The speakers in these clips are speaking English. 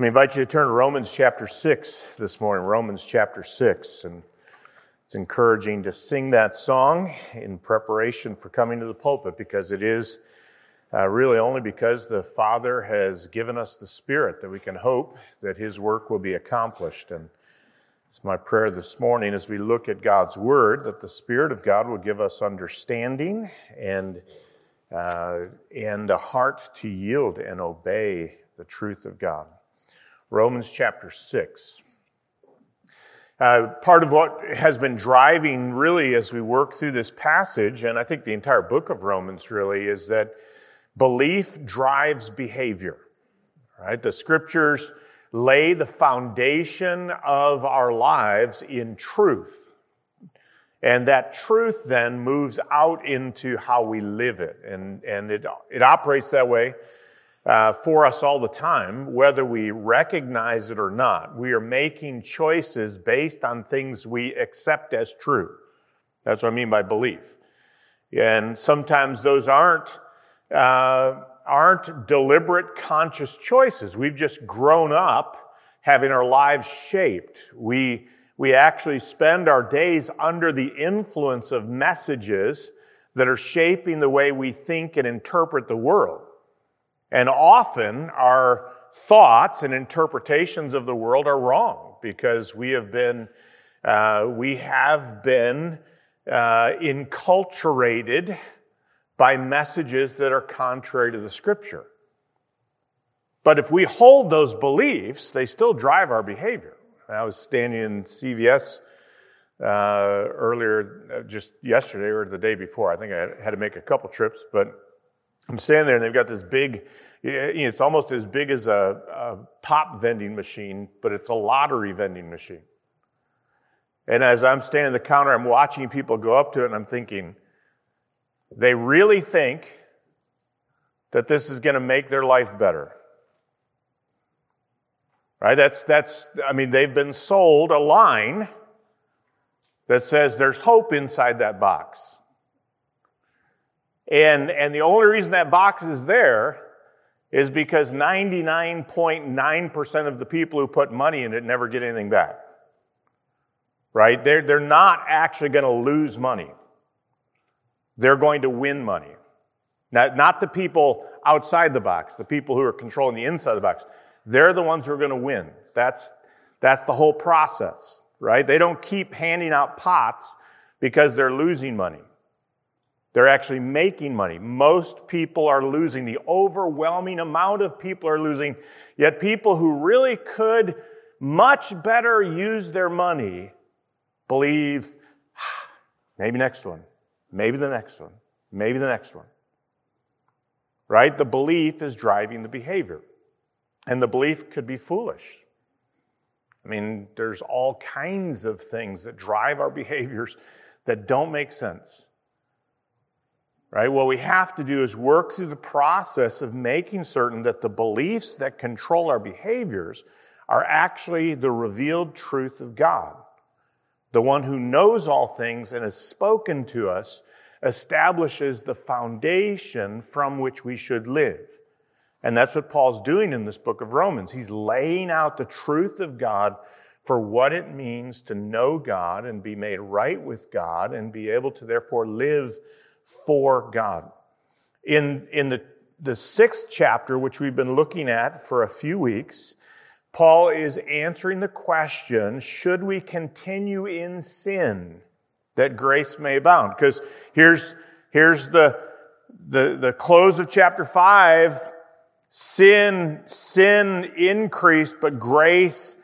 I invite you to turn to Romans chapter 6 this morning, Romans chapter 6. And it's encouraging to sing that song in preparation for coming to the pulpit because it is uh, really only because the Father has given us the Spirit that we can hope that His work will be accomplished. And it's my prayer this morning as we look at God's Word that the Spirit of God will give us understanding and, uh, and a heart to yield and obey the truth of God. Romans chapter 6. Uh, part of what has been driving really as we work through this passage, and I think the entire book of Romans really, is that belief drives behavior. Right? The scriptures lay the foundation of our lives in truth. And that truth then moves out into how we live it. And, and it, it operates that way uh, for us all the time, whether we recognize it or not. We are making choices based on things we accept as true. That's what I mean by belief. And sometimes those aren't, uh, aren't deliberate, conscious choices. We've just grown up having our lives shaped. We, we actually spend our days under the influence of messages that are shaping the way we think and interpret the world. And often our thoughts and interpretations of the world are wrong because we have been, uh, we have been uh, enculturated by messages that are contrary to the scripture. But if we hold those beliefs, they still drive our behavior. I was standing in CVS uh, earlier, uh, just yesterday or the day before. I think I had to make a couple trips, but I'm standing there and they've got this big, it's almost as big as a, a pop vending machine, but it's a lottery vending machine. And as I'm standing at the counter, I'm watching people go up to it and I'm thinking, they really think that this is going to make their life better. Right? That's, that's, I mean, they've been sold a line that says there's hope inside that box. And, and the only reason that box is there is because 99.9% of the people who put money in it never get anything back. Right? They're, they're not actually going to lose money. They're going to win money. Not, not the people outside the box, the people who are controlling the inside of the box. They're the ones who are going to win. That's, that's the whole process, right? They don't keep handing out pots because they're losing money. They're actually making money. Most people are losing. The overwhelming amount of people are losing. Yet people who really could much better use their money believe, ah, maybe next one, maybe the next one, maybe the next one. Right? The belief is driving the behavior. And the belief could be foolish. I mean, there's all kinds of things that drive our behaviors that don't make sense right? What we have to do is work through the process of making certain that the beliefs that control our behaviors are actually the revealed truth of God. The one who knows all things and has spoken to us establishes the foundation from which we should live. And that's what Paul's doing in this book of Romans. He's laying out the truth of God for what it means to know God and be made right with God and be able to therefore live for God. In, in the, the sixth chapter, which we've been looking at for a few weeks, Paul is answering the question should we continue in sin that grace may abound? Because here's, here's the, the, the close of chapter 5 sin, sin increased, but grace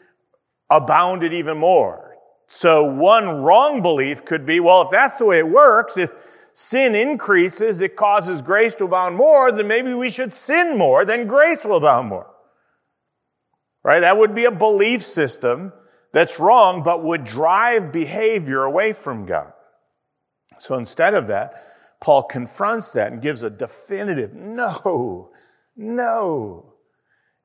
abounded even more. So one wrong belief could be, well, if that's the way it works, if, sin increases, it causes grace to abound more, then maybe we should sin more, then grace will abound more. Right? That would be a belief system that's wrong, but would drive behavior away from God. So instead of that, Paul confronts that and gives a definitive no, no.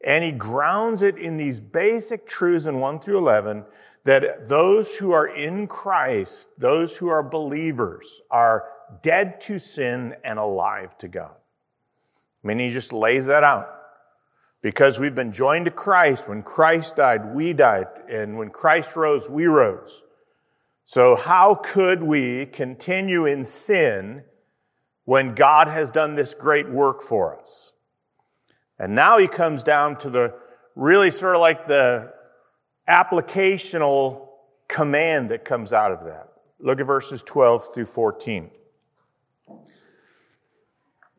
And he grounds it in these basic truths in 1 through 11 that those who are in Christ, those who are believers, are dead to sin and alive to God. I mean, he just lays that out. Because we've been joined to Christ. When Christ died, we died. And when Christ rose, we rose. So how could we continue in sin when God has done this great work for us? And now he comes down to the really sort of like the applicational command that comes out of that. Look at verses 12 through 14.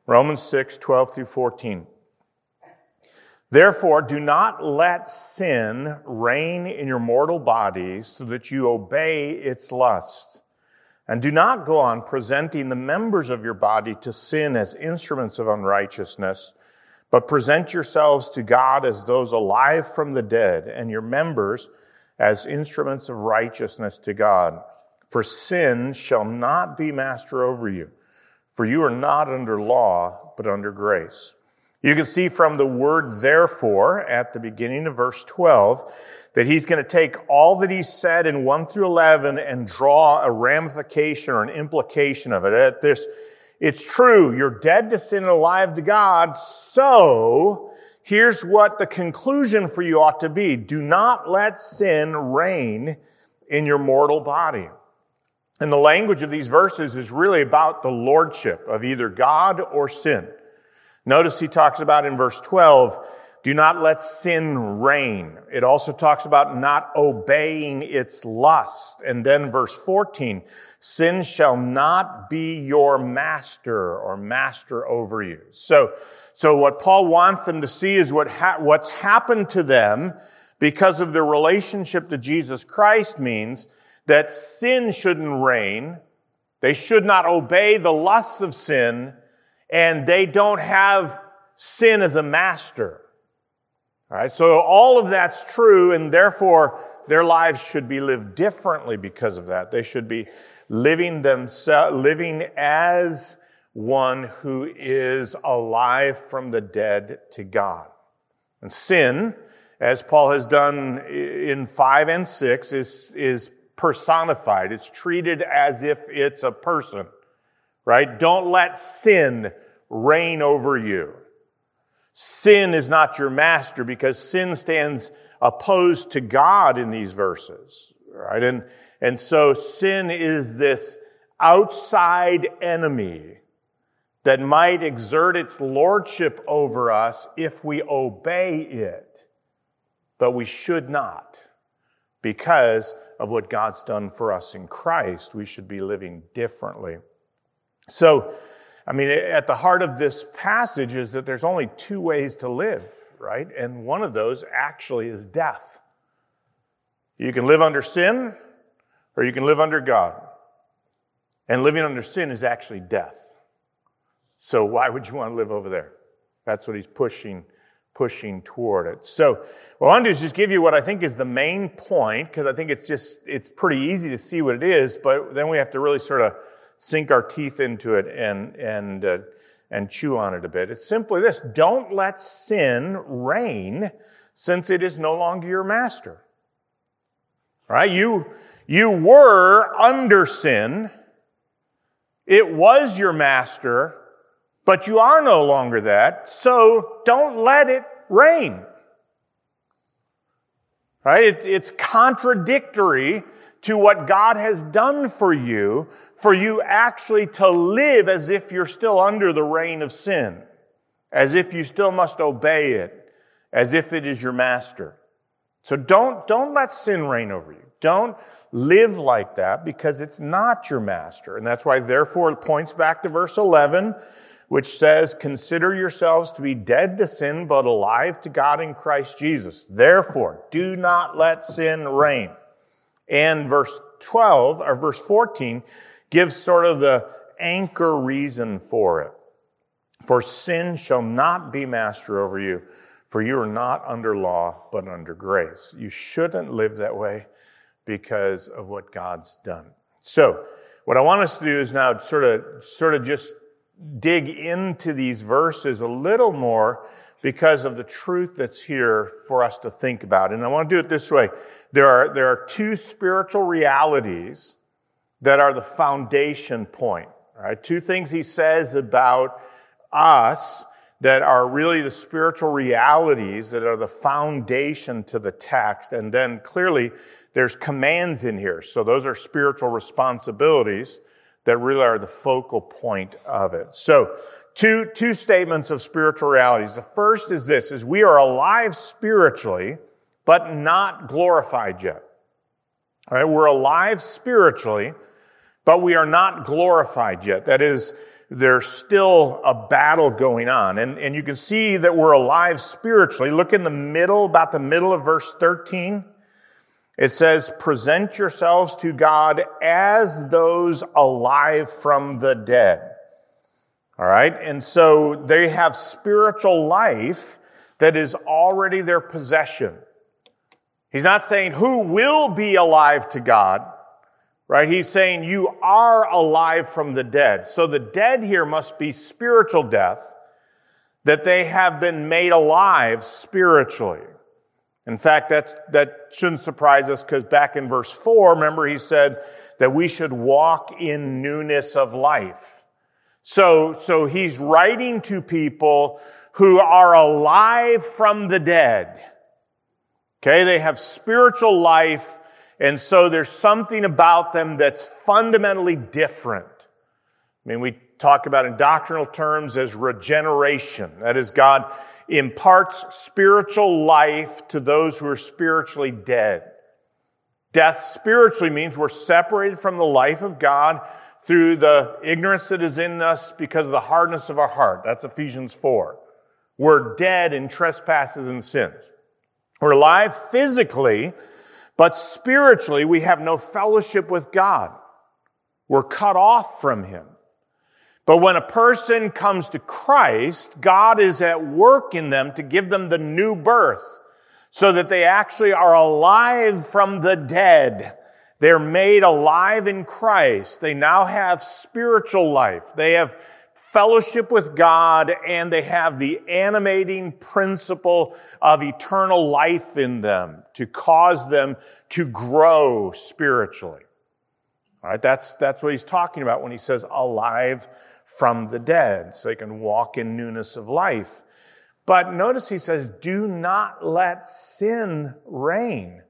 Romans 6, 12 through 14. Therefore, do not let sin reign in your mortal bodies so that you obey its lust. And do not go on presenting the members of your body to sin as instruments of unrighteousness, but present yourselves to God as those alive from the dead and your members as instruments of righteousness to God. For sin shall not be master over you, for you are not under law, but under grace. You can see from the word therefore at the beginning of verse 12 that he's going to take all that he said in 1 through 11 and draw a ramification or an implication of it. This, it's true, you're dead to sin and alive to God, so here's what the conclusion for you ought to be. Do not let sin reign in your mortal body. And the language of these verses is really about the lordship of either God or sin. Notice he talks about in verse 12, do not let sin reign. It also talks about not obeying its lust. And then verse 14, sin shall not be your master or master over you. So, so what Paul wants them to see is what ha- what's happened to them because of their relationship to Jesus Christ means that sin shouldn't reign. They should not obey the lusts of sin and they don't have sin as a master. All right. So all of that's true and therefore their lives should be lived differently because of that. They should be living themselves, living as one who is alive from the dead to God. And sin, as Paul has done in five and six, is, is personified. It's treated as if it's a person, right? Don't let sin reign over you. Sin is not your master because sin stands opposed to God in these verses, right? And, and so sin is this outside enemy that might exert its lordship over us if we obey it, but we should not because of what God's done for us in Christ. We should be living differently. So, I mean, at the heart of this passage is that there's only two ways to live, right? And one of those actually is death. You can live under sin or you can live under God. And living under sin is actually death. So why would you want to live over there? That's what he's pushing, pushing toward it. So what I want to do is just give you what I think is the main point, because I think it's just, it's pretty easy to see what it is, but then we have to really sort of sink our teeth into it and, and, uh, and chew on it a bit. It's simply this. Don't let sin reign since it is no longer your master. Right? You, you were under sin. It was your master, but you are no longer that. So don't let it reign. Right? It, it's contradictory to what God has done for you, for you actually to live as if you're still under the reign of sin, as if you still must obey it, as if it is your master. So don't, don't let sin reign over you. Don't live like that because it's not your master. And that's why therefore it points back to verse 11, which says, consider yourselves to be dead to sin, but alive to God in Christ Jesus. Therefore, do not let sin reign. And verse 12 or verse 14 gives sort of the anchor reason for it. For sin shall not be master over you, for you are not under law, but under grace. You shouldn't live that way because of what God's done. So, what I want us to do is now sort of, sort of just dig into these verses a little more because of the truth that's here for us to think about. And I want to do it this way. There are, there are two spiritual realities that are the foundation point. Right? Two things he says about us that are really the spiritual realities that are the foundation to the text. And then clearly there's commands in here. So those are spiritual responsibilities that really are the focal point of it. So two, two statements of spiritual realities. The first is this, is we are alive spiritually, but not glorified yet. All right. We're alive spiritually, but we are not glorified yet. That is, there's still a battle going on. And, and you can see that we're alive spiritually. Look in the middle, about the middle of verse 13. It says, present yourselves to God as those alive from the dead. All right. And so they have spiritual life that is already their possession. He's not saying who will be alive to God. Right? He's saying you are alive from the dead. So the dead here must be spiritual death, that they have been made alive spiritually. In fact, that, that shouldn't surprise us because back in verse four, remember he said that we should walk in newness of life. So, so he's writing to people who are alive from the dead. Okay. They have spiritual life and so there's something about them that's fundamentally different. I mean, we talk about in doctrinal terms as regeneration. That is, God imparts spiritual life to those who are spiritually dead. Death spiritually means we're separated from the life of God through the ignorance that is in us because of the hardness of our heart. That's Ephesians 4. We're dead in trespasses and sins. We're alive physically but spiritually, we have no fellowship with God. We're cut off from Him. But when a person comes to Christ, God is at work in them to give them the new birth so that they actually are alive from the dead. They're made alive in Christ. They now have spiritual life. They have fellowship with God and they have the animating principle of eternal life in them to cause them to grow spiritually. All right, that's, that's what he's talking about when he says alive from the dead, so they can walk in newness of life. But notice he says, do not let sin reign.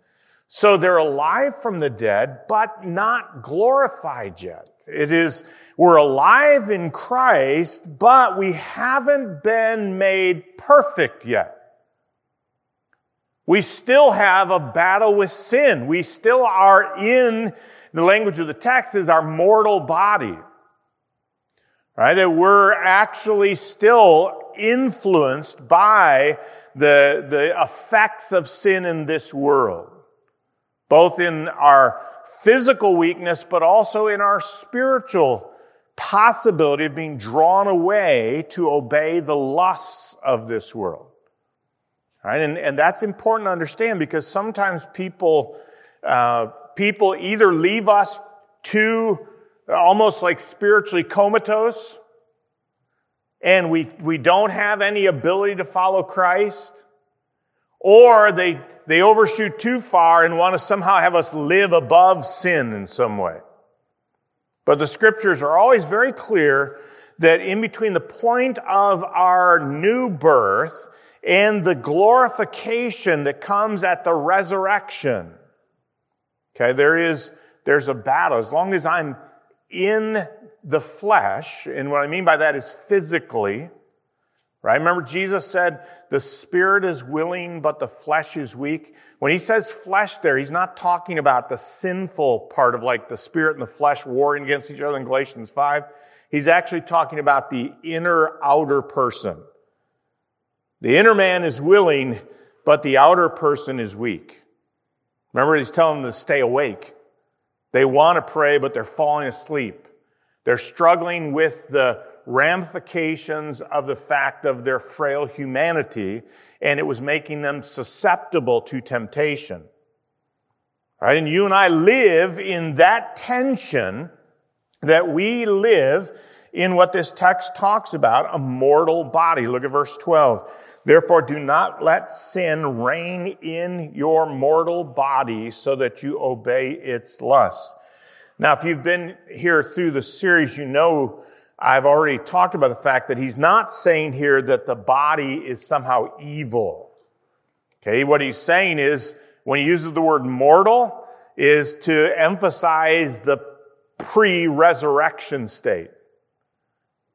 So they're alive from the dead, but not glorified yet. It is, we're alive in Christ, but we haven't been made perfect yet. We still have a battle with sin. We still are in, the language of the text is our mortal body. Right? That we're actually still influenced by the, the effects of sin in this world. Both in our physical weakness, but also in our spiritual possibility of being drawn away to obey the lusts of this world. Right? And, and that's important to understand because sometimes people, uh, people either leave us too almost like spiritually comatose and we, we don't have any ability to follow Christ, or they they overshoot too far and want to somehow have us live above sin in some way. But the scriptures are always very clear that in between the point of our new birth and the glorification that comes at the resurrection, okay, there is, there's a battle. As long as I'm in the flesh, and what I mean by that is physically, Right? Remember Jesus said, the spirit is willing, but the flesh is weak. When he says flesh there, he's not talking about the sinful part of like the spirit and the flesh warring against each other in Galatians 5. He's actually talking about the inner outer person. The inner man is willing, but the outer person is weak. Remember, he's telling them to stay awake. They want to pray, but they're falling asleep. They're struggling with the ramifications of the fact of their frail humanity, and it was making them susceptible to temptation. Right? And you and I live in that tension that we live in what this text talks about, a mortal body. Look at verse 12. Therefore, do not let sin reign in your mortal body so that you obey its lust. Now, if you've been here through the series, you know I've already talked about the fact that he's not saying here that the body is somehow evil. Okay, what he's saying is, when he uses the word mortal, is to emphasize the pre-resurrection state.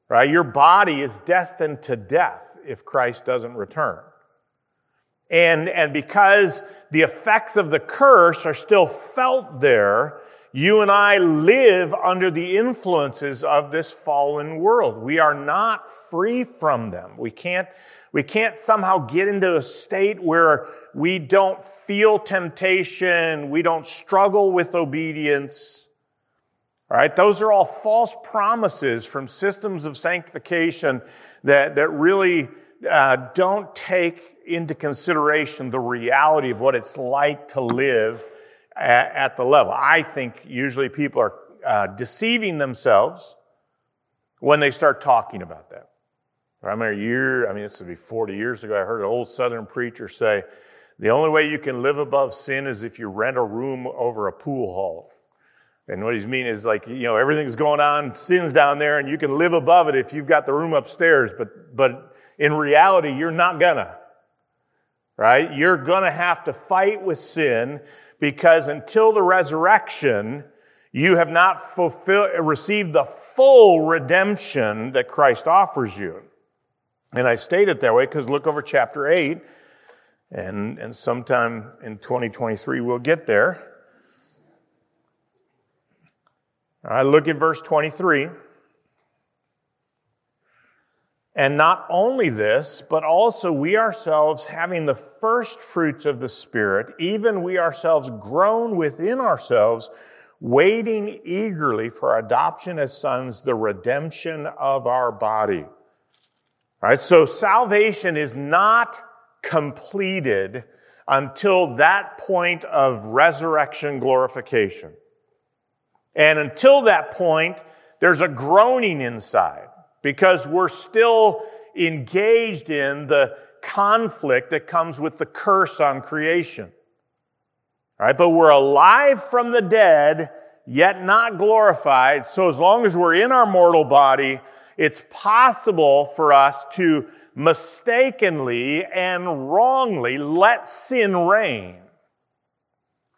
Right? Your body is destined to death if Christ doesn't return. And, and because the effects of the curse are still felt there, you and I live under the influences of this fallen world. We are not free from them. We can't, we can't somehow get into a state where we don't feel temptation. We don't struggle with obedience. All right. Those are all false promises from systems of sanctification that, that really uh, don't take into consideration the reality of what it's like to live at, at the level. I think usually people are uh, deceiving themselves when they start talking about that. I remember a year, I mean, this would be 40 years ago, I heard an old Southern preacher say, the only way you can live above sin is if you rent a room over a pool hall. And what he's meaning is like, you know, everything's going on, sin's down there, and you can live above it if you've got the room upstairs, but, but in reality, you're not gonna. Right? You're gonna have to fight with sin because until the resurrection, you have not fulfilled, received the full redemption that Christ offers you. And I state it that way because look over chapter 8, and, and sometime in 2023 we'll get there. Right, look at verse 23. And not only this, but also we ourselves having the first fruits of the Spirit, even we ourselves groan within ourselves, waiting eagerly for adoption as sons, the redemption of our body. Right, so salvation is not completed until that point of resurrection glorification. And until that point, there's a groaning inside because we're still engaged in the conflict that comes with the curse on creation. All right, but we're alive from the dead, yet not glorified. So as long as we're in our mortal body, it's possible for us to mistakenly and wrongly let sin reign.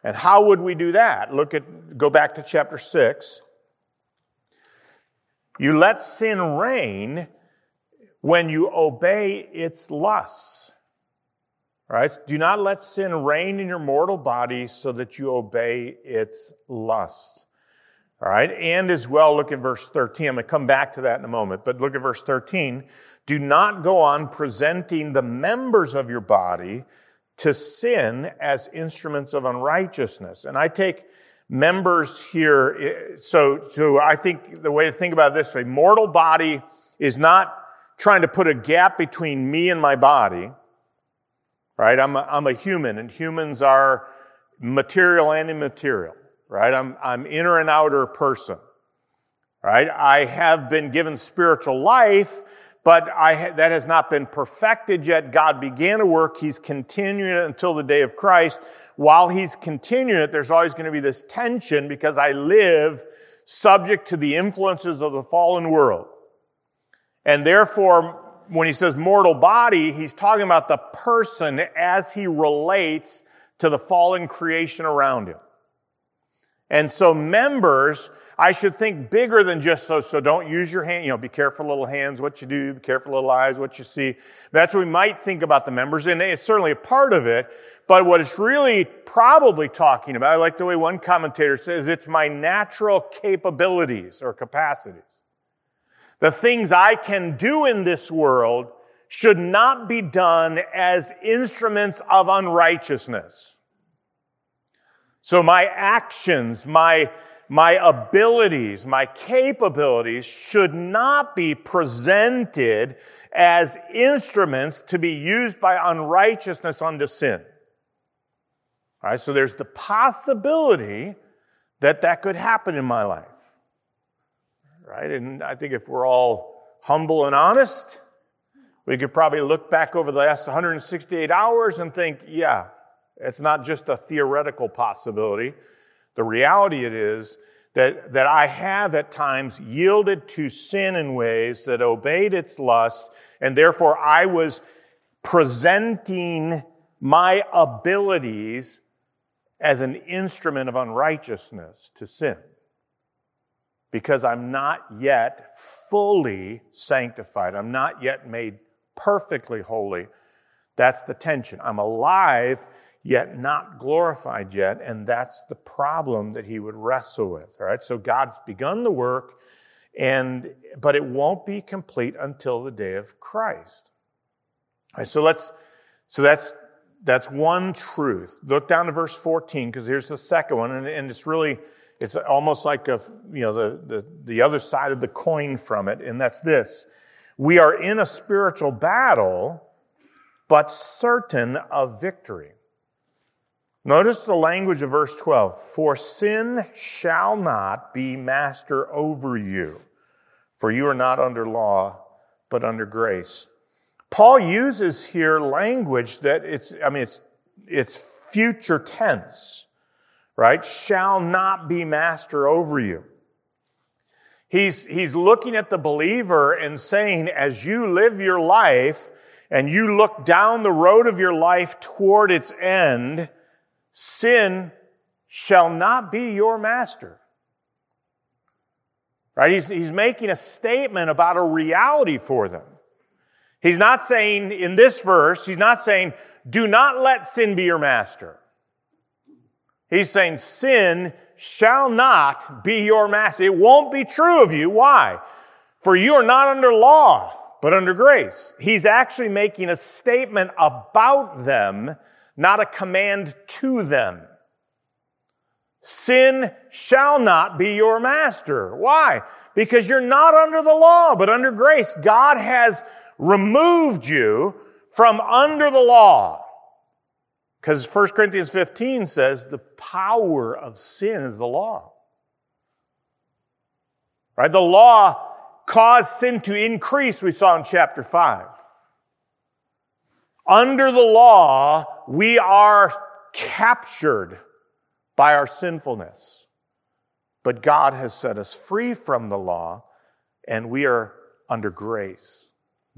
And how would we do that? Look at, go back to chapter 6. You let sin reign when you obey its lusts. Right? Do not let sin reign in your mortal body so that you obey its lust. All right. And as well, look at verse 13. I'm going to come back to that in a moment, but look at verse 13. Do not go on presenting the members of your body to sin as instruments of unrighteousness. And I take members here. Eh, so, so I think the way to think about this, a mortal body is not trying to put a gap between me and my body. Right? I'm a, I'm a human and humans are material and immaterial right? I'm, I'm inner and outer person, right? I have been given spiritual life, but I, that has not been perfected yet. God began a work. He's continuing it until the day of Christ. While he's continuing it, there's always going to be this tension because I live subject to the influences of the fallen world. And therefore, when he says mortal body, he's talking about the person as he relates to the fallen creation around him. And so members, I should think bigger than just so, so don't use your hand, you know, be careful little hands, what you do, be careful little eyes, what you see. That's what we might think about the members, and it's certainly a part of it. But what it's really probably talking about, I like the way one commentator says, it's my natural capabilities or capacities. The things I can do in this world should not be done as instruments of unrighteousness. So my actions, my, my abilities, my capabilities should not be presented as instruments to be used by unrighteousness unto sin. All right, so there's the possibility that that could happen in my life. Right? And I think if we're all humble and honest, we could probably look back over the last 168 hours and think, yeah, it's not just a theoretical possibility. The reality it is that, that I have at times yielded to sin in ways that obeyed its lust, and therefore I was presenting my abilities as an instrument of unrighteousness to sin. Because I'm not yet fully sanctified. I'm not yet made perfectly holy. That's the tension. I'm alive, yet not glorified yet. And that's the problem that he would wrestle with. Right. So God's begun the work and, but it won't be complete until the day of Christ. All right, so let's, so that's, that's one truth. Look down to verse 14 because here's the second one. And, and it's really, it's almost like a, you know, the, the, the other side of the coin from it. And that's this. We are in a spiritual battle, but certain of victory. Notice the language of verse 12. For sin shall not be master over you, for you are not under law, but under grace. Paul uses here language that it's, I mean, it's, it's future tense, right? Shall not be master over you. He's, he's looking at the believer and saying, as you live your life and you look down the road of your life toward its end, sin shall not be your master. Right? He's, he's making a statement about a reality for them. He's not saying in this verse, he's not saying, do not let sin be your master. He's saying sin shall not be your master. It won't be true of you. Why? For you are not under law, but under grace. He's actually making a statement about them not a command to them. Sin shall not be your master. Why? Because you're not under the law, but under grace. God has removed you from under the law. Because 1 Corinthians 15 says the power of sin is the law. Right? The law caused sin to increase, we saw in chapter 5. Under the law, we are captured by our sinfulness. But God has set us free from the law, and we are under grace.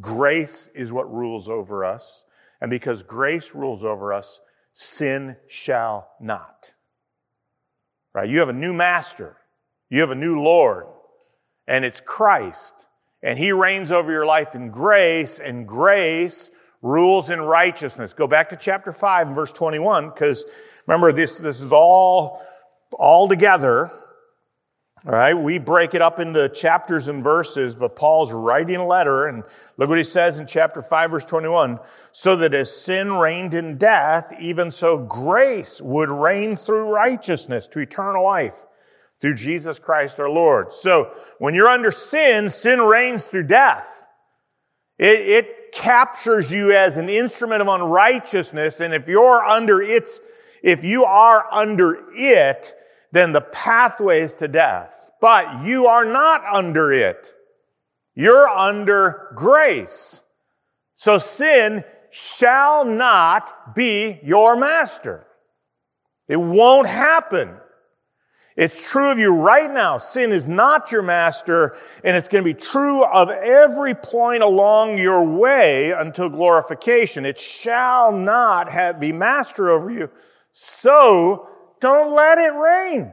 Grace is what rules over us. And because grace rules over us, sin shall not. Right? You have a new master. You have a new Lord. And it's Christ. And He reigns over your life in grace, and grace rules in righteousness. Go back to chapter 5 and verse 21, because remember, this, this is all, all together. All right, we break it up into chapters and verses, but Paul's writing a letter, and look what he says in chapter 5, verse 21. So that as sin reigned in death, even so grace would reign through righteousness to eternal life through Jesus Christ our Lord. So when you're under sin, sin reigns through death. It, it captures you as an instrument of unrighteousness. And if you're under its, if you are under it, then the pathway is to death. But you are not under it. You're under grace. So sin shall not be your master. It won't happen. It's true of you right now. Sin is not your master, and it's going to be true of every point along your way until glorification. It shall not have, be master over you. So don't let it reign.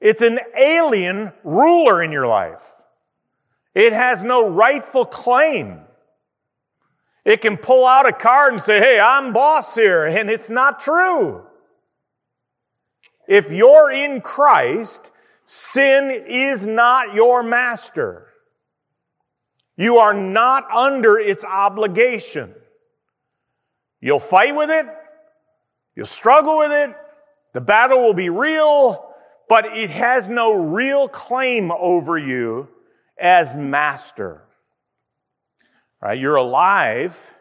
It's an alien ruler in your life. It has no rightful claim. It can pull out a card and say, Hey, I'm boss here. And it's not true. If you're in Christ, sin is not your master. You are not under its obligation. You'll fight with it. You'll struggle with it. The battle will be real, but it has no real claim over you as master. Right? You're alive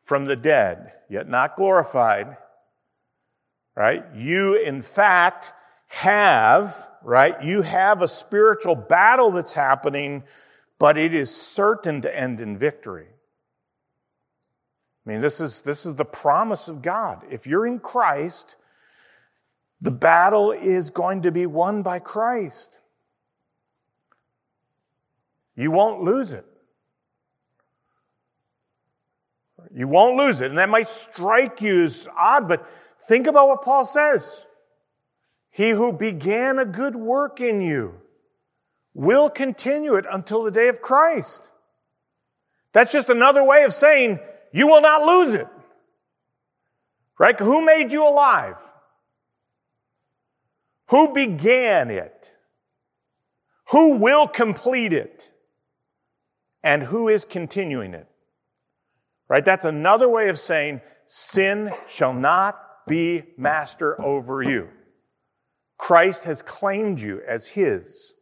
from the dead, yet not glorified right? You, in fact, have, right? You have a spiritual battle that's happening, but it is certain to end in victory. I mean, this is, this is the promise of God. If you're in Christ, The battle is going to be won by Christ. You won't lose it. You won't lose it. And that might strike you as odd, but think about what Paul says. He who began a good work in you will continue it until the day of Christ. That's just another way of saying you will not lose it. Right? Who made you alive? Who began it? Who will complete it? And who is continuing it? Right? That's another way of saying sin shall not be master over you. Christ has claimed you as his.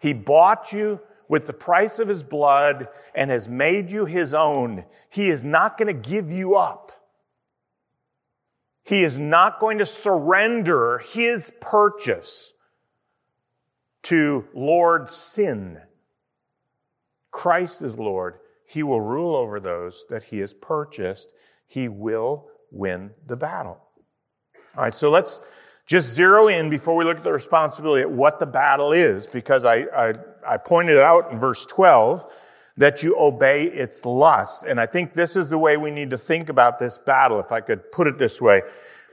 He bought you with the price of his blood and has made you his own. He is not going to give you up. He is not going to surrender his purchase to Lord sin. Christ is Lord. He will rule over those that he has purchased. He will win the battle. All right, so let's just zero in before we look at the responsibility at what the battle is, because I, I, I pointed out in verse 12 that you obey its lust. And I think this is the way we need to think about this battle, if I could put it this way.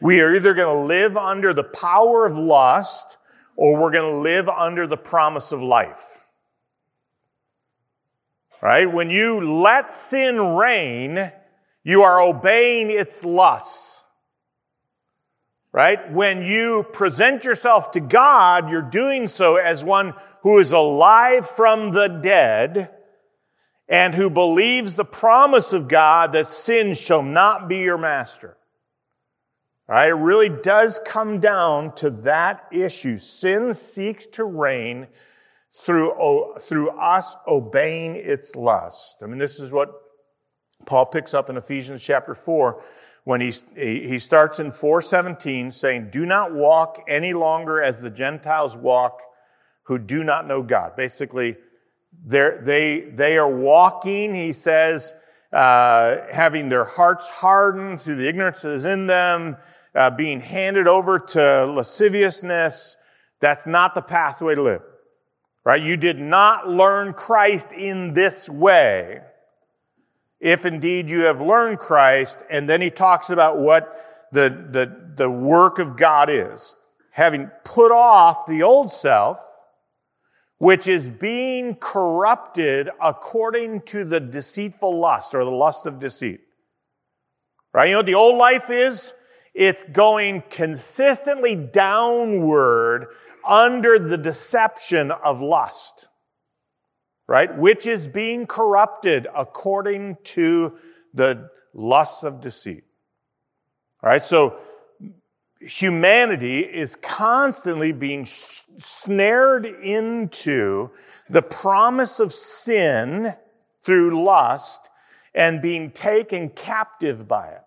We are either going to live under the power of lust or we're going to live under the promise of life. Right? When you let sin reign, you are obeying its lusts. Right? When you present yourself to God, you're doing so as one who is alive from the dead and who believes the promise of God that sin shall not be your master. Right? It really does come down to that issue. Sin seeks to reign through, through us obeying its lust. I mean, this is what Paul picks up in Ephesians chapter 4 when he, he starts in 417 saying, Do not walk any longer as the Gentiles walk who do not know God. Basically, they, they are walking, he says, uh, having their hearts hardened through the ignorance that is in them, uh, being handed over to lasciviousness. That's not the pathway to live. Right? You did not learn Christ in this way. If indeed you have learned Christ, and then he talks about what the, the, the work of God is. Having put off the old self, which is being corrupted according to the deceitful lust or the lust of deceit. Right? You know what the old life is? It's going consistently downward under the deception of lust, right? Which is being corrupted according to the lusts of deceit. All right. So humanity is constantly being snared into the promise of sin through lust and being taken captive by it.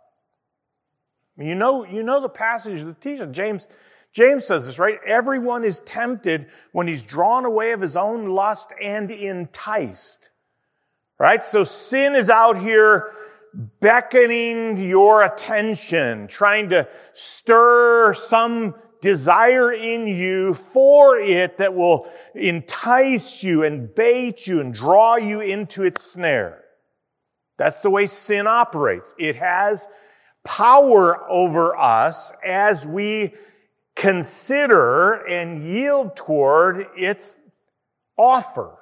You know, you know the passage that teaches James. James says this, right? Everyone is tempted when he's drawn away of his own lust and enticed. Right? So sin is out here beckoning your attention, trying to stir some desire in you for it that will entice you and bait you and draw you into its snare. That's the way sin operates. It has power over us as we consider and yield toward its offer.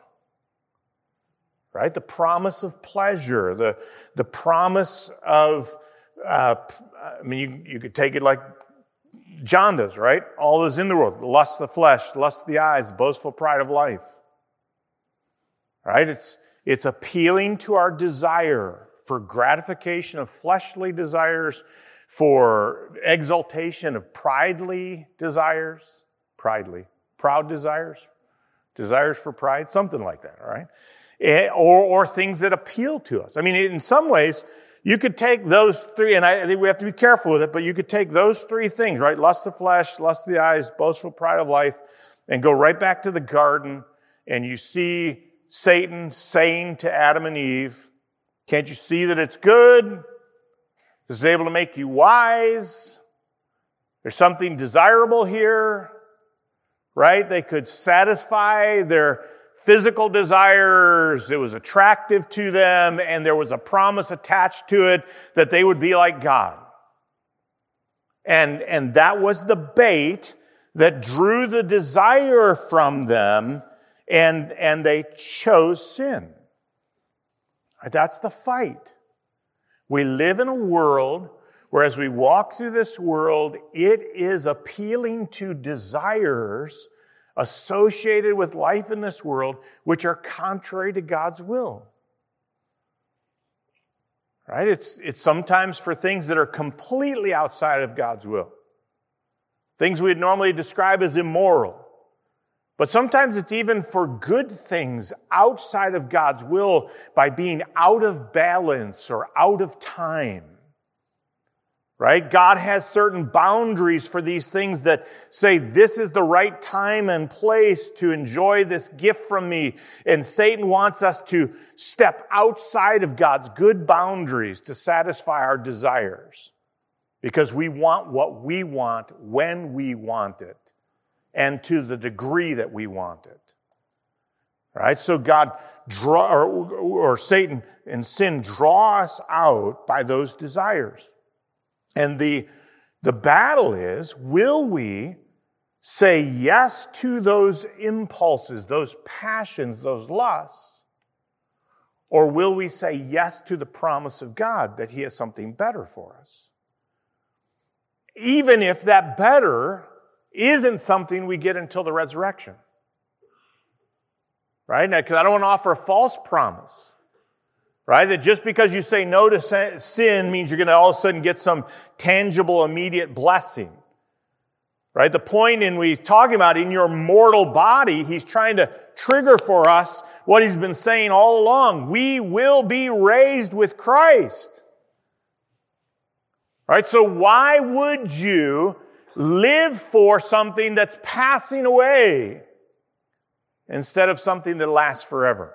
Right? The promise of pleasure, the, the promise of, uh, I mean, you, you could take it like John does, right? All is in the world. Lust of the flesh, lust of the eyes, boastful pride of life. Right? It's, it's appealing to our desire for gratification of fleshly desires, for exaltation of pridely desires, pridely, proud desires, desires for pride, something like that, all right? Eh, or, or things that appeal to us. I mean, in some ways, you could take those three, and I think we have to be careful with it, but you could take those three things, right? Lust of flesh, lust of the eyes, boastful pride of life, and go right back to the garden, and you see Satan saying to Adam and Eve, can't you see that it's good? This is able to make you wise. There's something desirable here, right? They could satisfy their physical desires. It was attractive to them and there was a promise attached to it that they would be like God. And, and that was the bait that drew the desire from them and, and they chose sin. That's the fight. We live in a world where as we walk through this world, it is appealing to desires associated with life in this world which are contrary to God's will. Right? It's, it's sometimes for things that are completely outside of God's will. Things we'd normally describe as immoral. But sometimes it's even for good things outside of God's will by being out of balance or out of time. Right? God has certain boundaries for these things that say this is the right time and place to enjoy this gift from me. And Satan wants us to step outside of God's good boundaries to satisfy our desires. Because we want what we want when we want it and to the degree that we want it. Right? So God draw, or, or Satan and sin draw us out by those desires. And the, the battle is, will we say yes to those impulses, those passions, those lusts? Or will we say yes to the promise of God that He has something better for us? Even if that better isn't something we get until the resurrection. Right? Because I don't want to offer a false promise. Right? That just because you say no to sin means you're going to all of a sudden get some tangible, immediate blessing. Right? The point in we talking about in your mortal body, he's trying to trigger for us what he's been saying all along. We will be raised with Christ. Right? So why would you live for something that's passing away instead of something that lasts forever.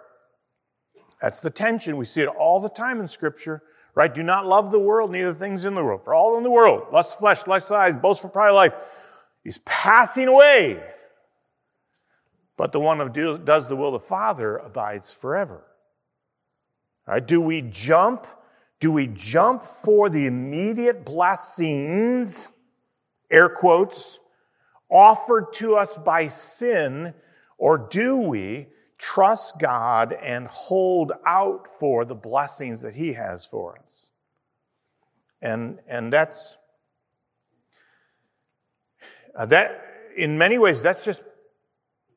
That's the tension. We see it all the time in scripture, right? Do not love the world, neither things in the world. For all in the world, lust flesh, lust eyes, boast for pride life, is passing away. But the one who does the will of the Father abides forever. Right? Do we jump? Do we jump for the immediate blessings? Air quotes, offered to us by sin, or do we trust God and hold out for the blessings that He has for us? And, and that's, uh, that, in many ways, that's just,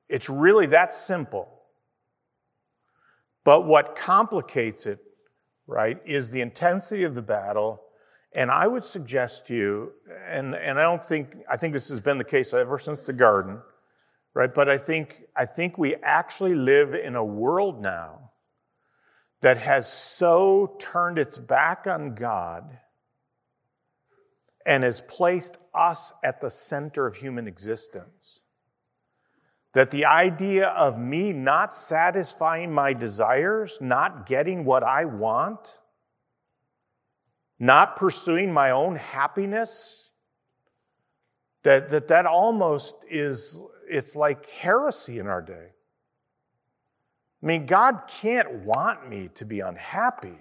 it's really that simple. But what complicates it, right, is the intensity of the battle and I would suggest to you, and, and I don't think, I think this has been the case ever since the garden, right? But I think, I think we actually live in a world now that has so turned its back on God and has placed us at the center of human existence. That the idea of me not satisfying my desires, not getting what I want, not pursuing my own happiness, that that, that almost is, it's like heresy in our day. I mean, God can't want me to be unhappy.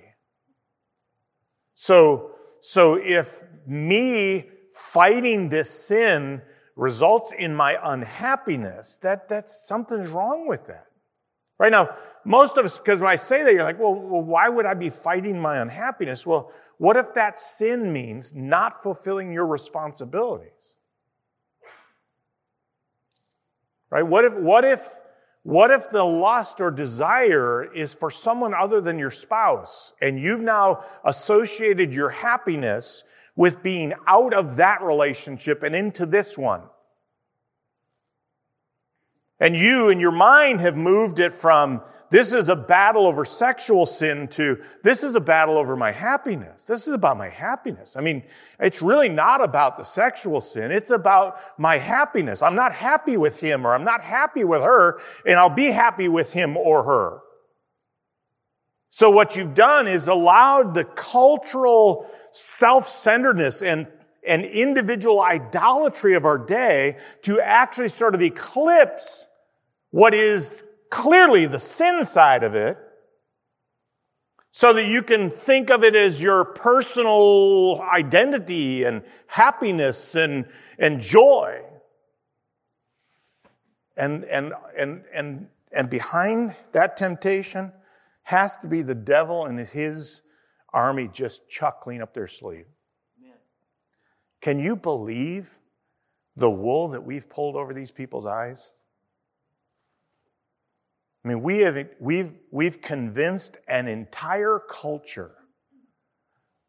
So, so if me fighting this sin results in my unhappiness, that, that's something's wrong with that. Right now, most of us, because when I say that, you're like, well, well, why would I be fighting my unhappiness? Well, what if that sin means not fulfilling your responsibilities? Right? What if, what if, what if the lust or desire is for someone other than your spouse and you've now associated your happiness with being out of that relationship and into this one? And you in your mind have moved it from this is a battle over sexual sin to this is a battle over my happiness. This is about my happiness. I mean, it's really not about the sexual sin. It's about my happiness. I'm not happy with him or I'm not happy with her and I'll be happy with him or her. So what you've done is allowed the cultural self-centeredness and and individual idolatry of our day to actually sort of eclipse what is clearly the sin side of it so that you can think of it as your personal identity and happiness and, and joy. And, and, and, and, and behind that temptation has to be the devil and his army just chuckling up their sleeve. Can you believe the wool that we've pulled over these people's eyes? I mean, we have, we've, we've convinced an entire culture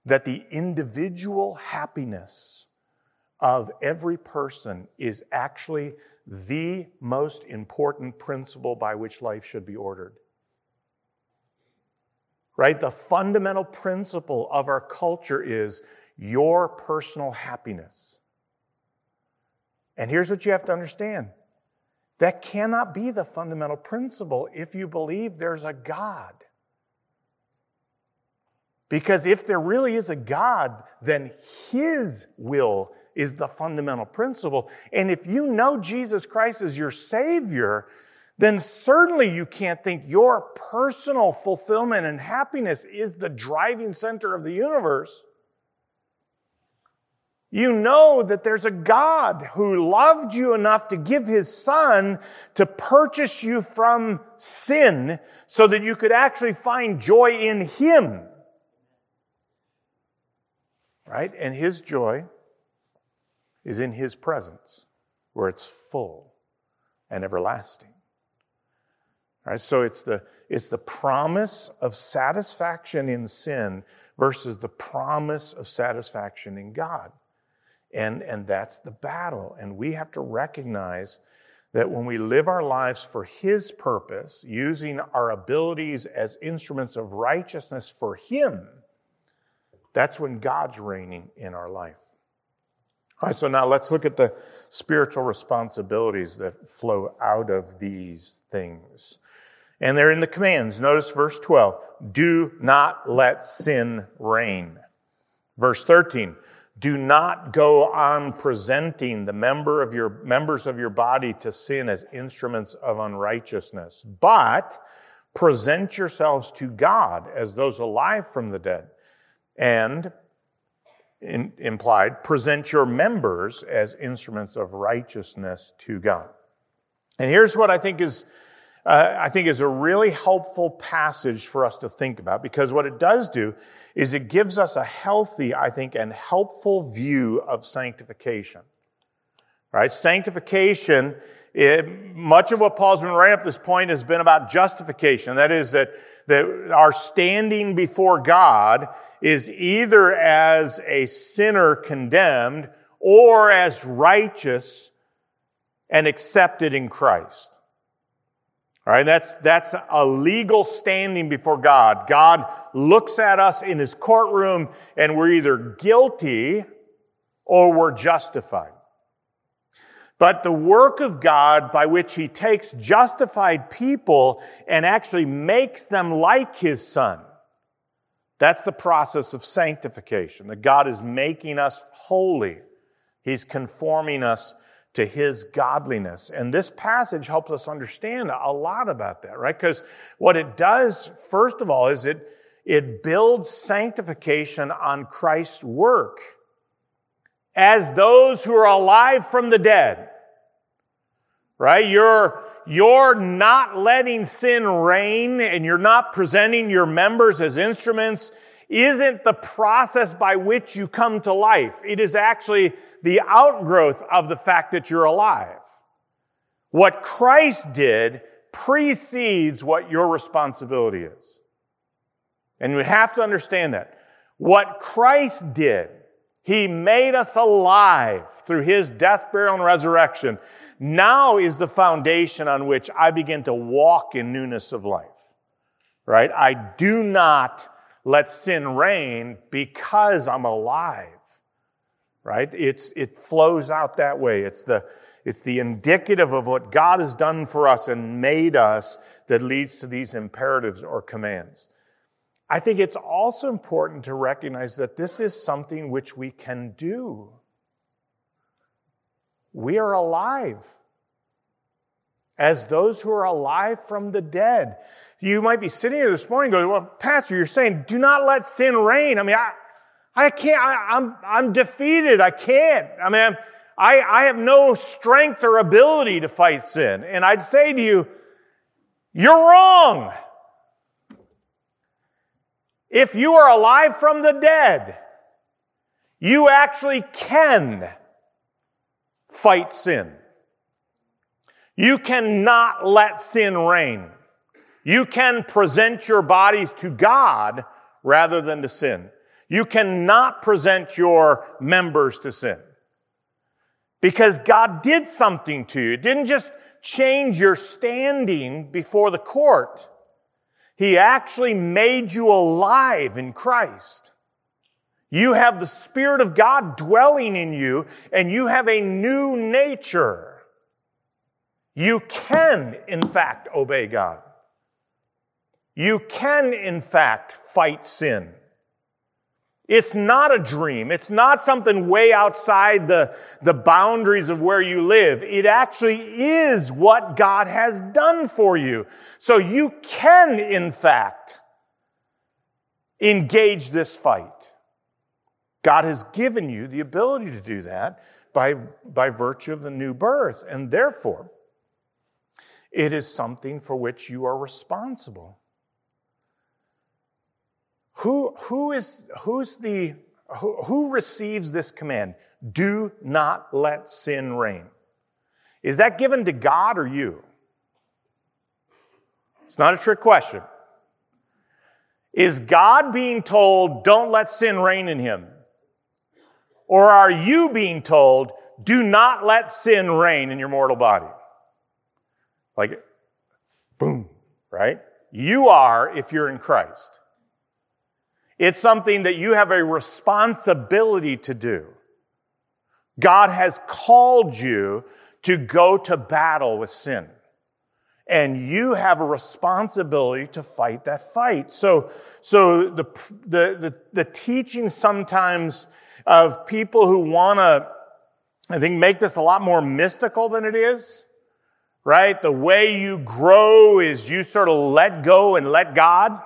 that the individual happiness of every person is actually the most important principle by which life should be ordered. Right? The fundamental principle of our culture is your personal happiness. And here's what you have to understand that cannot be the fundamental principle if you believe there's a God. Because if there really is a God, then His will is the fundamental principle. And if you know Jesus Christ as your Savior, then certainly you can't think your personal fulfillment and happiness is the driving center of the universe. You know that there's a God who loved you enough to give his son to purchase you from sin so that you could actually find joy in him. Right? And his joy is in his presence where it's full and everlasting. Right? So it's the, it's the promise of satisfaction in sin versus the promise of satisfaction in God. And, and that's the battle. And we have to recognize that when we live our lives for His purpose, using our abilities as instruments of righteousness for Him, that's when God's reigning in our life. All right, so now let's look at the spiritual responsibilities that flow out of these things. And they're in the commands. Notice verse 12. Do not let sin reign. Verse 13. Do not go on presenting the member of your, members of your body to sin as instruments of unrighteousness, but present yourselves to God as those alive from the dead. And in, implied, present your members as instruments of righteousness to God. And here's what I think is uh, I think is a really helpful passage for us to think about because what it does do is it gives us a healthy, I think, and helpful view of sanctification. Right? Sanctification, it, much of what Paul's been writing up this point has been about justification. That is that, that our standing before God is either as a sinner condemned or as righteous and accepted in Christ. All right, that's, that's a legal standing before God. God looks at us in his courtroom and we're either guilty or we're justified. But the work of God by which he takes justified people and actually makes them like his son, that's the process of sanctification, that God is making us holy. He's conforming us to his godliness. And this passage helps us understand a lot about that, right? Because what it does, first of all, is it, it builds sanctification on Christ's work as those who are alive from the dead. Right? You're, you're not letting sin reign and you're not presenting your members as instruments isn't the process by which you come to life. It is actually the outgrowth of the fact that you're alive. What Christ did precedes what your responsibility is. And we have to understand that. What Christ did, He made us alive through His death, burial, and resurrection. Now is the foundation on which I begin to walk in newness of life. Right? I do not let sin reign because I'm alive right? It's, it flows out that way. It's the, it's the indicative of what God has done for us and made us that leads to these imperatives or commands. I think it's also important to recognize that this is something which we can do. we are alive as those who are alive from the dead. You might be sitting here this morning going, well, pastor, you're saying do not let sin reign. I mean, I, I can't, I, am I'm, I'm defeated. I can't. I mean, I, I have no strength or ability to fight sin. And I'd say to you, you're wrong. If you are alive from the dead, you actually can fight sin. You cannot let sin reign. You can present your bodies to God rather than to sin. You cannot present your members to sin. Because God did something to you. It didn't just change your standing before the court. He actually made you alive in Christ. You have the Spirit of God dwelling in you and you have a new nature. You can, in fact, obey God. You can, in fact, fight sin. It's not a dream. It's not something way outside the, the boundaries of where you live. It actually is what God has done for you. So you can, in fact, engage this fight. God has given you the ability to do that by, by virtue of the new birth. And therefore, it is something for which you are responsible. Who, who is, who's the, who, who receives this command? Do not let sin reign. Is that given to God or you? It's not a trick question. Is God being told, don't let sin reign in him? Or are you being told, do not let sin reign in your mortal body? Like, boom, right? You are if you're in Christ. It's something that you have a responsibility to do. God has called you to go to battle with sin. And you have a responsibility to fight that fight. So, so the, the, the, the teaching sometimes of people who want to, I think, make this a lot more mystical than it is, right? The way you grow is you sort of let go and let God.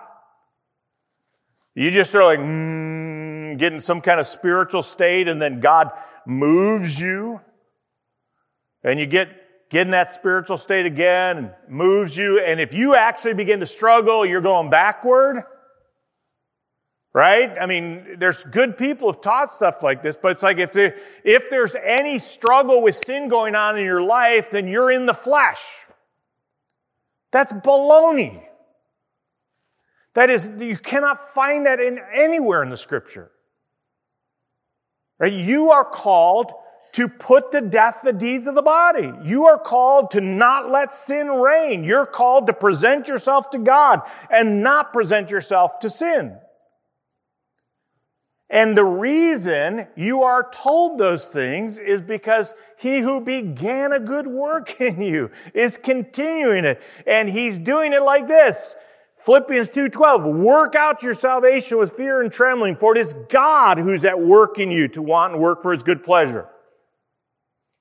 You just are like, mm, get in some kind of spiritual state and then God moves you. And you get, get in that spiritual state again and moves you. And if you actually begin to struggle, you're going backward. Right? I mean, there's good people who've taught stuff like this, but it's like if there, if there's any struggle with sin going on in your life, then you're in the flesh. That's baloney. That is, you cannot find that in anywhere in the scripture. Right? You are called to put to death the deeds of the body. You are called to not let sin reign. You're called to present yourself to God and not present yourself to sin. And the reason you are told those things is because he who began a good work in you is continuing it. And he's doing it like this. Philippians 2.12, work out your salvation with fear and trembling, for it is God who's at work in you to want and work for his good pleasure.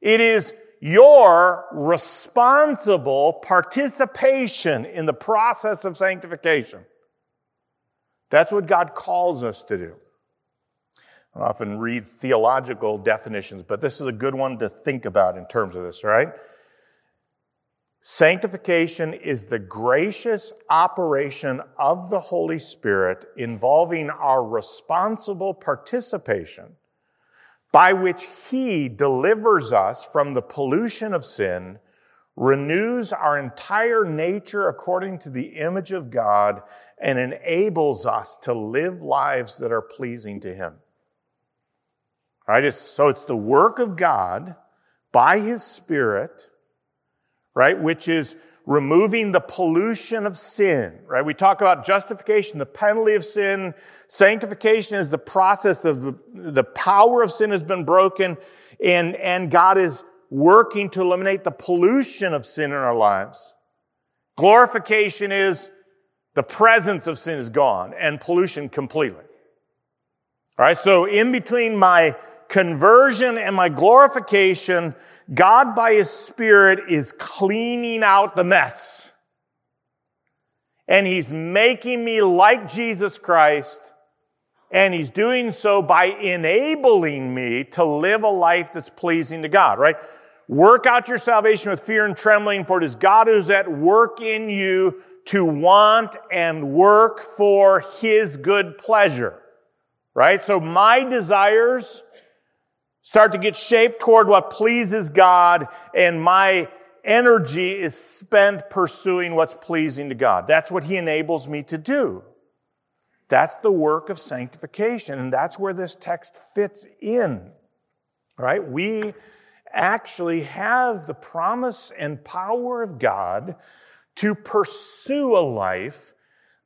It is your responsible participation in the process of sanctification. That's what God calls us to do. I often read theological definitions, but this is a good one to think about in terms of this, right? Sanctification is the gracious operation of the Holy Spirit involving our responsible participation by which He delivers us from the pollution of sin, renews our entire nature according to the image of God, and enables us to live lives that are pleasing to Him. Right? So it's the work of God by His Spirit right? Which is removing the pollution of sin, right? We talk about justification, the penalty of sin. Sanctification is the process of the, the power of sin has been broken and, and God is working to eliminate the pollution of sin in our lives. Glorification is the presence of sin is gone and pollution completely. All right. So in between my conversion and my glorification, God by His Spirit is cleaning out the mess. And He's making me like Jesus Christ. And He's doing so by enabling me to live a life that's pleasing to God, right? Work out your salvation with fear and trembling, for it is God who's at work in you to want and work for His good pleasure. Right? So my desires start to get shaped toward what pleases God and my energy is spent pursuing what's pleasing to God. That's what He enables me to do. That's the work of sanctification. And that's where this text fits in. Right? We actually have the promise and power of God to pursue a life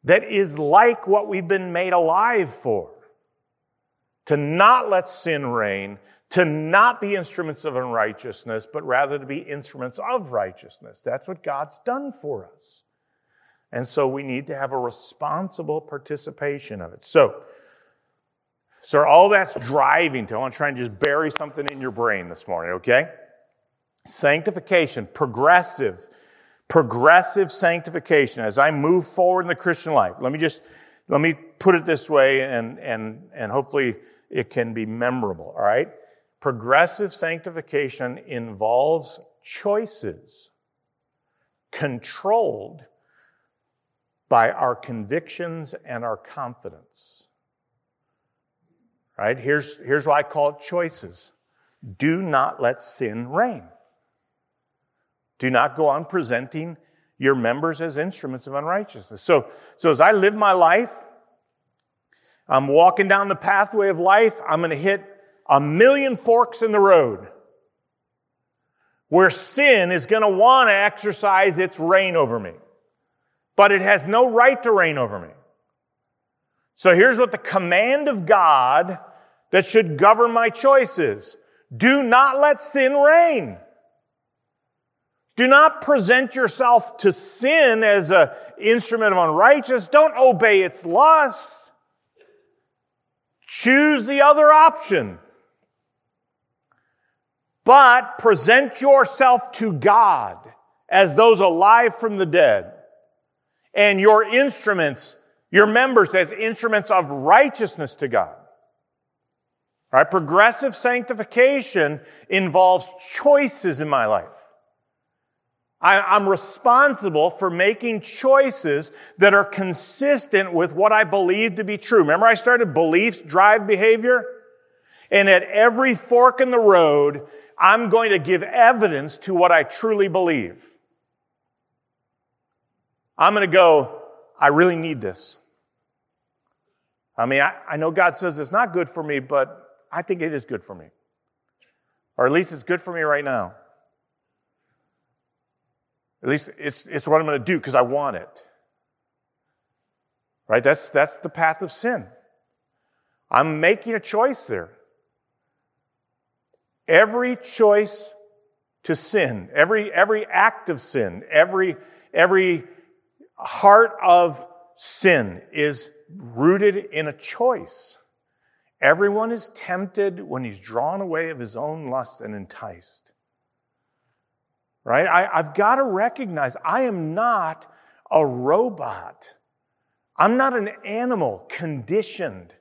that is like what we've been made alive for. To not let sin reign, to not be instruments of unrighteousness, but rather to be instruments of righteousness. That's what God's done for us. And so we need to have a responsible participation of it. So, so all that's driving to, I want to try and just bury something in your brain this morning, okay? Sanctification, progressive, progressive sanctification as I move forward in the Christian life. Let me just, let me put it this way and, and, and hopefully it can be memorable, all right? Progressive sanctification involves choices controlled by our convictions and our confidence. Right? Here's, here's why I call it choices. Do not let sin reign. Do not go on presenting your members as instruments of unrighteousness. So, so as I live my life, I'm walking down the pathway of life, I'm going to hit a million forks in the road where sin is going to want to exercise its reign over me. But it has no right to reign over me. So here's what the command of God that should govern my choices. Do not let sin reign. Do not present yourself to sin as an instrument of unrighteousness. Don't obey its lusts. Choose the other option. But present yourself to God as those alive from the dead and your instruments, your members as instruments of righteousness to God. Right? Progressive sanctification involves choices in my life. I, am responsible for making choices that are consistent with what I believe to be true. Remember I started beliefs drive behavior? And at every fork in the road, I'm going to give evidence to what I truly believe. I'm going to go, I really need this. I mean, I, I know God says it's not good for me, but I think it is good for me. Or at least it's good for me right now. At least it's, it's what I'm going to do because I want it. Right? That's, that's the path of sin. I'm making a choice there. Every choice to sin, every, every act of sin, every, every heart of sin is rooted in a choice. Everyone is tempted when he's drawn away of his own lust and enticed. Right? I, I've got to recognize I am not a robot. I'm not an animal conditioned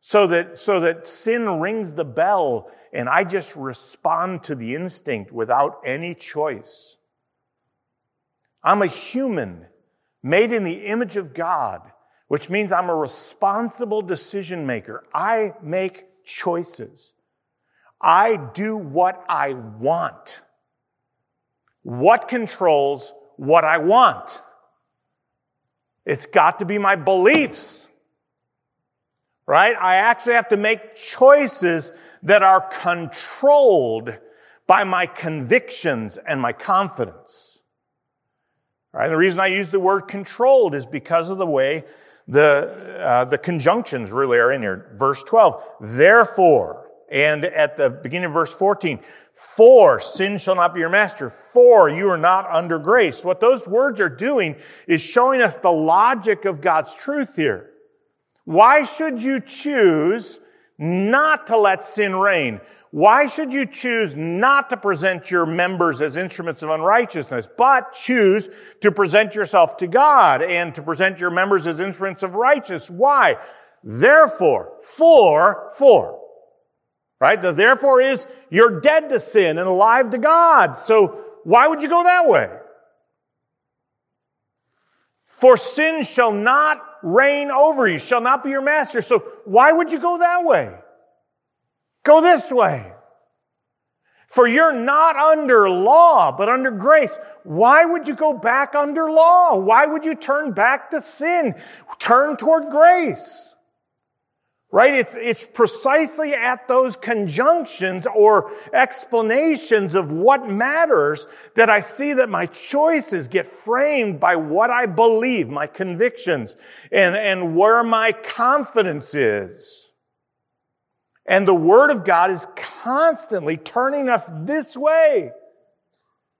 so that, so that sin rings the bell and I just respond to the instinct without any choice. I'm a human made in the image of God, which means I'm a responsible decision maker. I make choices. I do what I want. What controls what I want? It's got to be my beliefs. Right? I actually have to make choices that are controlled by my convictions and my confidence. Right? The reason I use the word controlled is because of the way the, uh, the conjunctions really are in here. Verse 12, therefore, and at the beginning of verse 14, for sin shall not be your master, for you are not under grace. What those words are doing is showing us the logic of God's truth here. Why should you choose not to let sin reign. Why should you choose not to present your members as instruments of unrighteousness, but choose to present yourself to God and to present your members as instruments of righteousness? Why? Therefore, for, for. Right? The therefore is you're dead to sin and alive to God. So why would you go that way? For sin shall not reign over you, shall not be your master. So why would you go that way? Go this way. For you're not under law, but under grace. Why would you go back under law? Why would you turn back to sin? Turn toward grace. Right? It's, it's precisely at those conjunctions or explanations of what matters that I see that my choices get framed by what I believe, my convictions, and, and where my confidence is. And the Word of God is constantly turning us this way.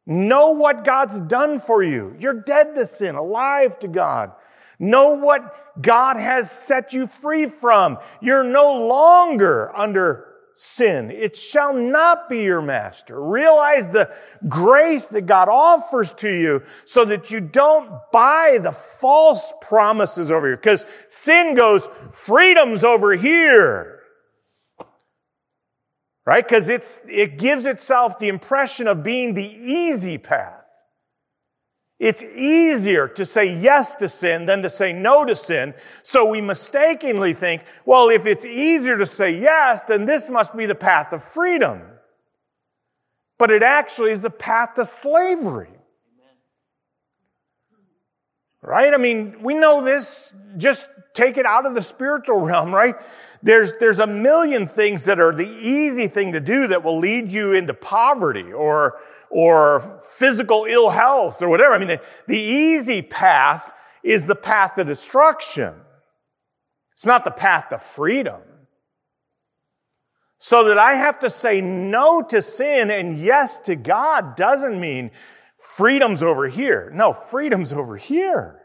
Know what God's done for you. You're dead to sin, alive to God. Know what God has set you free from. You're no longer under sin. It shall not be your master. Realize the grace that God offers to you so that you don't buy the false promises over here. Because sin goes, freedom's over here. Right? Because it's, it gives itself the impression of being the easy path. It's easier to say yes to sin than to say no to sin. So we mistakenly think, well, if it's easier to say yes, then this must be the path of freedom. But it actually is the path to slavery. Right? I mean, we know this. Just take it out of the spiritual realm, right? There's, there's a million things that are the easy thing to do that will lead you into poverty or, or physical ill health or whatever. I mean, the, the easy path is the path to destruction. It's not the path to freedom. So that I have to say no to sin and yes to God doesn't mean freedom's over here. No, freedom's over here.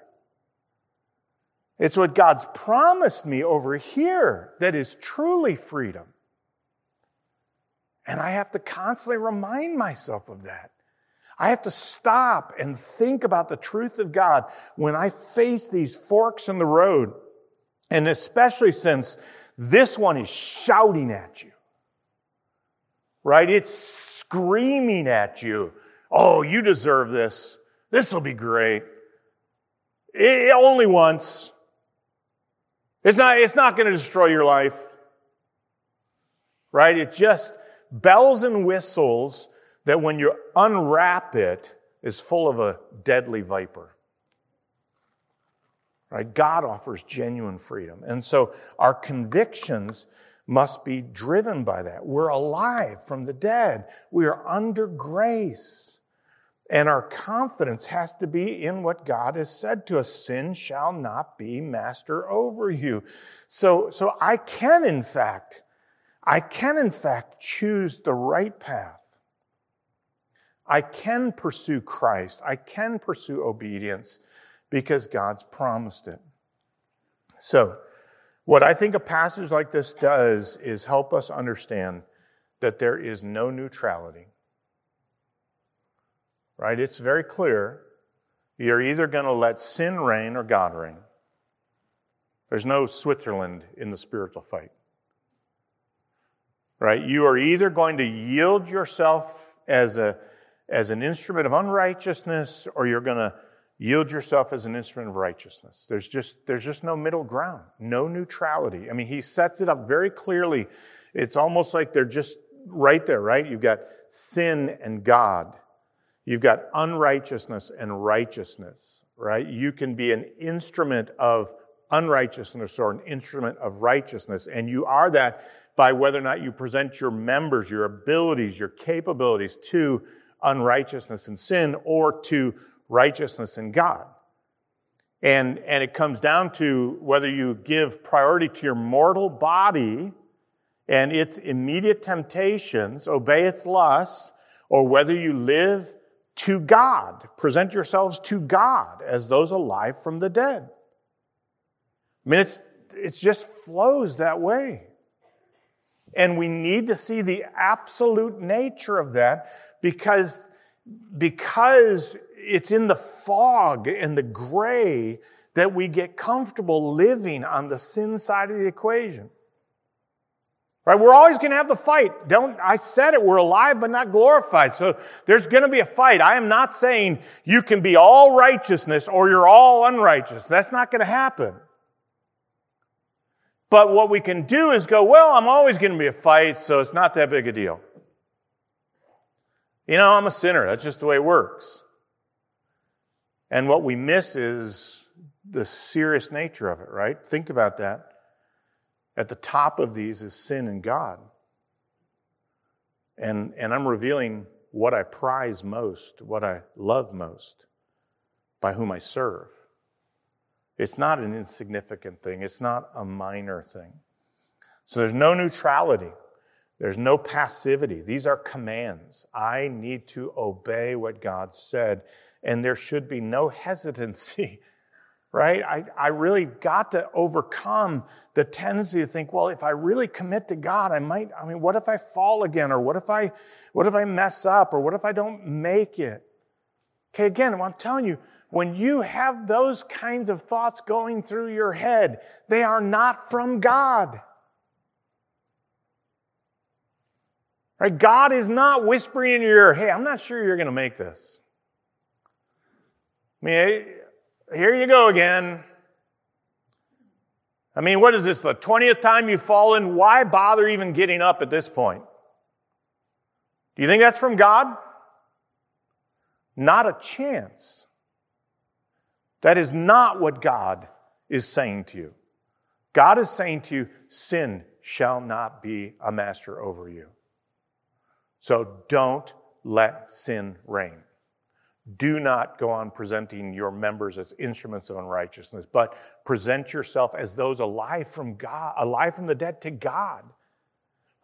It's what God's promised me over here that is truly freedom. And I have to constantly remind myself of that. I have to stop and think about the truth of God when I face these forks in the road. And especially since this one is shouting at you. Right? It's screaming at you. Oh, you deserve this. This will be great. It, only once. It's not, it's not going to destroy your life. Right? It just, bells and whistles that when you unwrap it is full of a deadly viper. Right? God offers genuine freedom. And so our convictions must be driven by that. We're alive from the dead. We are under grace. And our confidence has to be in what God has said to us. Sin shall not be master over you. So, so I can, in fact, I can, in fact, choose the right path. I can pursue Christ. I can pursue obedience because God's promised it. So, what I think a passage like this does is help us understand that there is no neutrality. Right? It's very clear. You're either going to let sin reign or God reign. There's no Switzerland in the spiritual fight right? You are either going to yield yourself as a as an instrument of unrighteousness or you're going to yield yourself as an instrument of righteousness. There's just there's just no middle ground, no neutrality. I mean, he sets it up very clearly. It's almost like they're just right there, right? You've got sin and God. You've got unrighteousness and righteousness, right? You can be an instrument of unrighteousness or an instrument of righteousness, and you are that by whether or not you present your members, your abilities, your capabilities to unrighteousness and sin or to righteousness in God. And, and it comes down to whether you give priority to your mortal body and its immediate temptations, obey its lusts, or whether you live to God, present yourselves to God as those alive from the dead. I mean, it's, it just flows that way. And we need to see the absolute nature of that because, because it's in the fog and the gray that we get comfortable living on the sin side of the equation. Right? We're always going to have the fight. Don't, I said it, we're alive but not glorified. So there's going to be a fight. I am not saying you can be all righteousness or you're all unrighteous. That's not going to happen. But what we can do is go, well, I'm always going to be a fight, so it's not that big a deal. You know, I'm a sinner. That's just the way it works. And what we miss is the serious nature of it, right? Think about that. At the top of these is sin and God. And, and I'm revealing what I prize most, what I love most, by whom I serve. It's not an insignificant thing, it's not a minor thing. So there's no neutrality, there's no passivity. These are commands. I need to obey what God said, and there should be no hesitancy right? I, I really got to overcome the tendency to think, well, if I really commit to God, I might, I mean, what if I fall again? Or what if I, what if I mess up? Or what if I don't make it? Okay, again, I'm telling you, when you have those kinds of thoughts going through your head, they are not from God. Right? God is not whispering in your ear, hey, I'm not sure you're going to make this. I mean, here you go again. I mean, what is this, the 20th time you've fallen? Why bother even getting up at this point? Do you think that's from God? Not a chance. That is not what God is saying to you. God is saying to you, sin shall not be a master over you. So don't let sin reign. Do not go on presenting your members as instruments of unrighteousness, but present yourself as those alive from God, alive from the dead to God.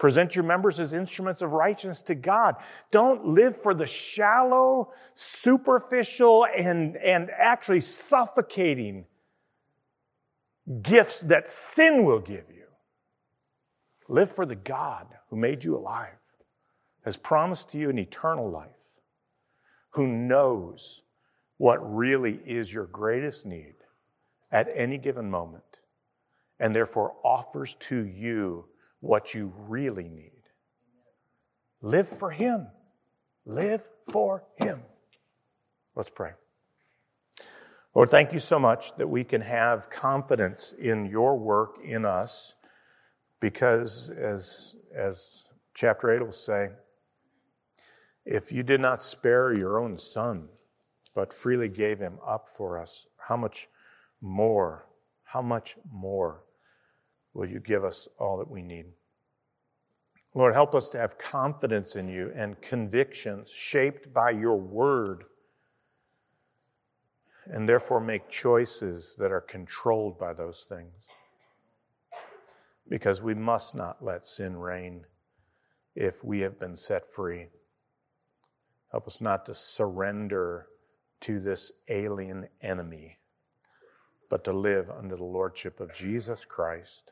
Present your members as instruments of righteousness to God. Don't live for the shallow, superficial, and, and actually suffocating gifts that sin will give you. Live for the God who made you alive, has promised to you an eternal life who knows what really is your greatest need at any given moment, and therefore offers to you what you really need. Live for Him. Live for Him. Let's pray. Lord, thank you so much that we can have confidence in your work in us because, as, as chapter 8 will say, if you did not spare your own son, but freely gave him up for us, how much more, how much more will you give us all that we need? Lord, help us to have confidence in you and convictions shaped by your word, and therefore make choices that are controlled by those things. Because we must not let sin reign if we have been set free. Help us not to surrender to this alien enemy, but to live under the lordship of Jesus Christ,